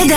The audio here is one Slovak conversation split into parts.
Veda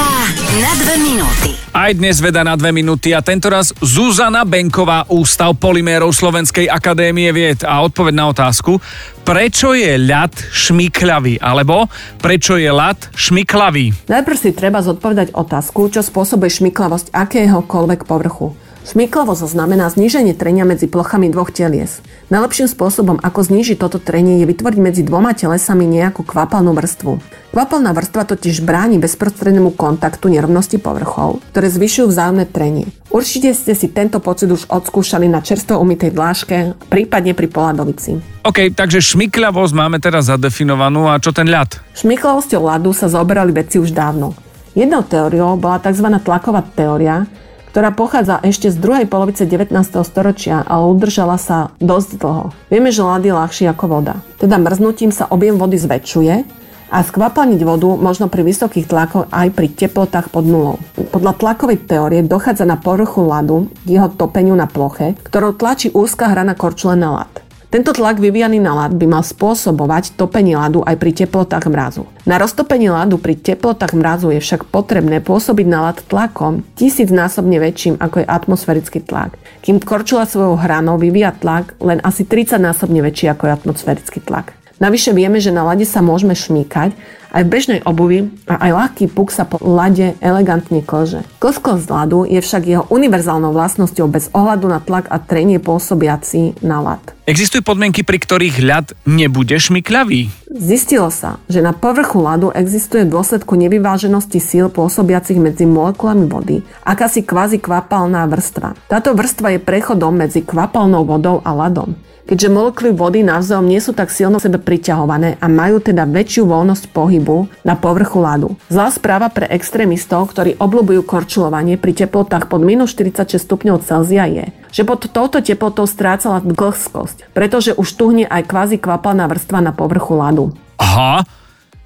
na dve minúty. Aj dnes veda na dve minúty a tentoraz Zuzana Benková, Ústav polymérov Slovenskej akadémie vied a odpoveď na otázku, prečo je ľad šmikľavý, alebo prečo je ľad šmiklavý? Najprv si treba zodpovedať otázku, čo spôsobuje šmiklavosť akéhokoľvek povrchu. Šmiklavosť znamená zníženie trenia medzi plochami dvoch telies. Najlepším spôsobom, ako znížiť toto trenie, je vytvoriť medzi dvoma telesami nejakú kvapalnú vrstvu. Kvapalná vrstva totiž bráni bezprostrednému kontaktu nerovnosti povrchov, ktoré zvyšujú vzájomné trenie. Určite ste si tento pocit už odskúšali na čerstvo umytej dláške, prípadne pri poladovici. OK, takže šmikľavosť máme teraz zadefinovanú a čo ten ľad? Šmiklavosťou ľadu sa zaoberali vedci už dávno. Jednou teóriou bola tzv. tlaková teória, ktorá pochádza ešte z druhej polovice 19. storočia, ale udržala sa dosť dlho. Vieme, že ľad je ľahší ako voda. Teda mrznutím sa objem vody zväčšuje a skvapalniť vodu možno pri vysokých tlakoch aj pri teplotách pod nulou. Podľa tlakovej teórie dochádza na povrchu ľadu k jeho topeniu na ploche, ktorou tlačí úzka hrana korčule na ľad. Tento tlak vyvíjaný na ľad by mal spôsobovať topenie ľadu aj pri teplotách mrazu. Na roztopenie ľadu pri teplotách mrazu je však potrebné pôsobiť na ľad tlakom tisícnásobne väčším ako je atmosférický tlak, kým korčula svojou hranou vyvíja tlak len asi 30 násobne väčší ako je atmosférický tlak. Navyše vieme, že na lade sa môžeme šmíkať, aj v bežnej obuvi a aj ľahký puk sa po lade elegantne klže. Klskosť ľadu je však jeho univerzálnou vlastnosťou bez ohľadu na tlak a trenie pôsobiaci na lad. Existujú podmienky, pri ktorých ľad nebude šmikľavý? Zistilo sa, že na povrchu ľadu existuje v dôsledku nevyváženosti síl pôsobiacich medzi molekulami vody akási kvázi kvapalná vrstva. Táto vrstva je prechodom medzi kvapalnou vodou a ľadom keďže molekuly vody navzájom nie sú tak silno sebe priťahované a majú teda väčšiu voľnosť pohybu na povrchu ľadu. Zlá správa pre extrémistov, ktorí obľúbujú korčulovanie pri teplotách pod minus 46 stupňov Celzia je, že pod touto teplotou strácala dlhskosť, pretože už tuhne aj kvázi kvapalná vrstva na povrchu ľadu. Aha,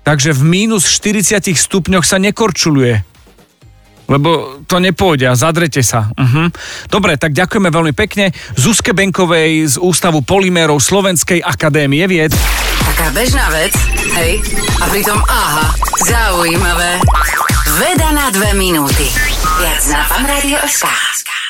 takže v minus 40 stupňoch sa nekorčuluje lebo to nepôjde a zadrete sa. Uh-huh. Dobre, tak ďakujeme veľmi pekne Zuzke Benkovej z Ústavu Polymérov Slovenskej akadémie vied. Taká bežná vec, hej? A pritom aha, zaujímavé. Veda na dve minúty. Viac na fanradio.sk